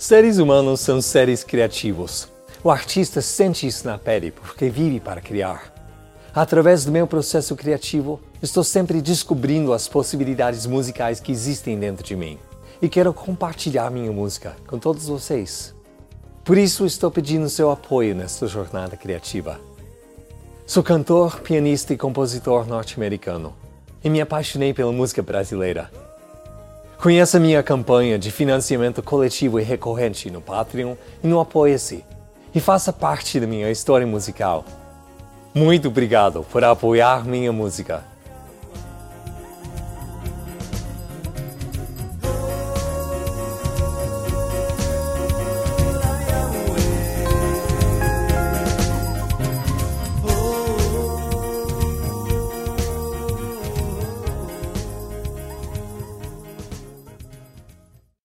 Seres humanos são seres criativos. O artista sente isso na pele porque vive para criar. Através do meu processo criativo, estou sempre descobrindo as possibilidades musicais que existem dentro de mim e quero compartilhar minha música com todos vocês. Por isso, estou pedindo seu apoio nesta jornada criativa. Sou cantor, pianista e compositor norte-americano e me apaixonei pela música brasileira. Conheça minha campanha de financiamento coletivo e recorrente no Patreon e no Apoia-se e faça parte da minha história musical. Muito obrigado por apoiar minha música.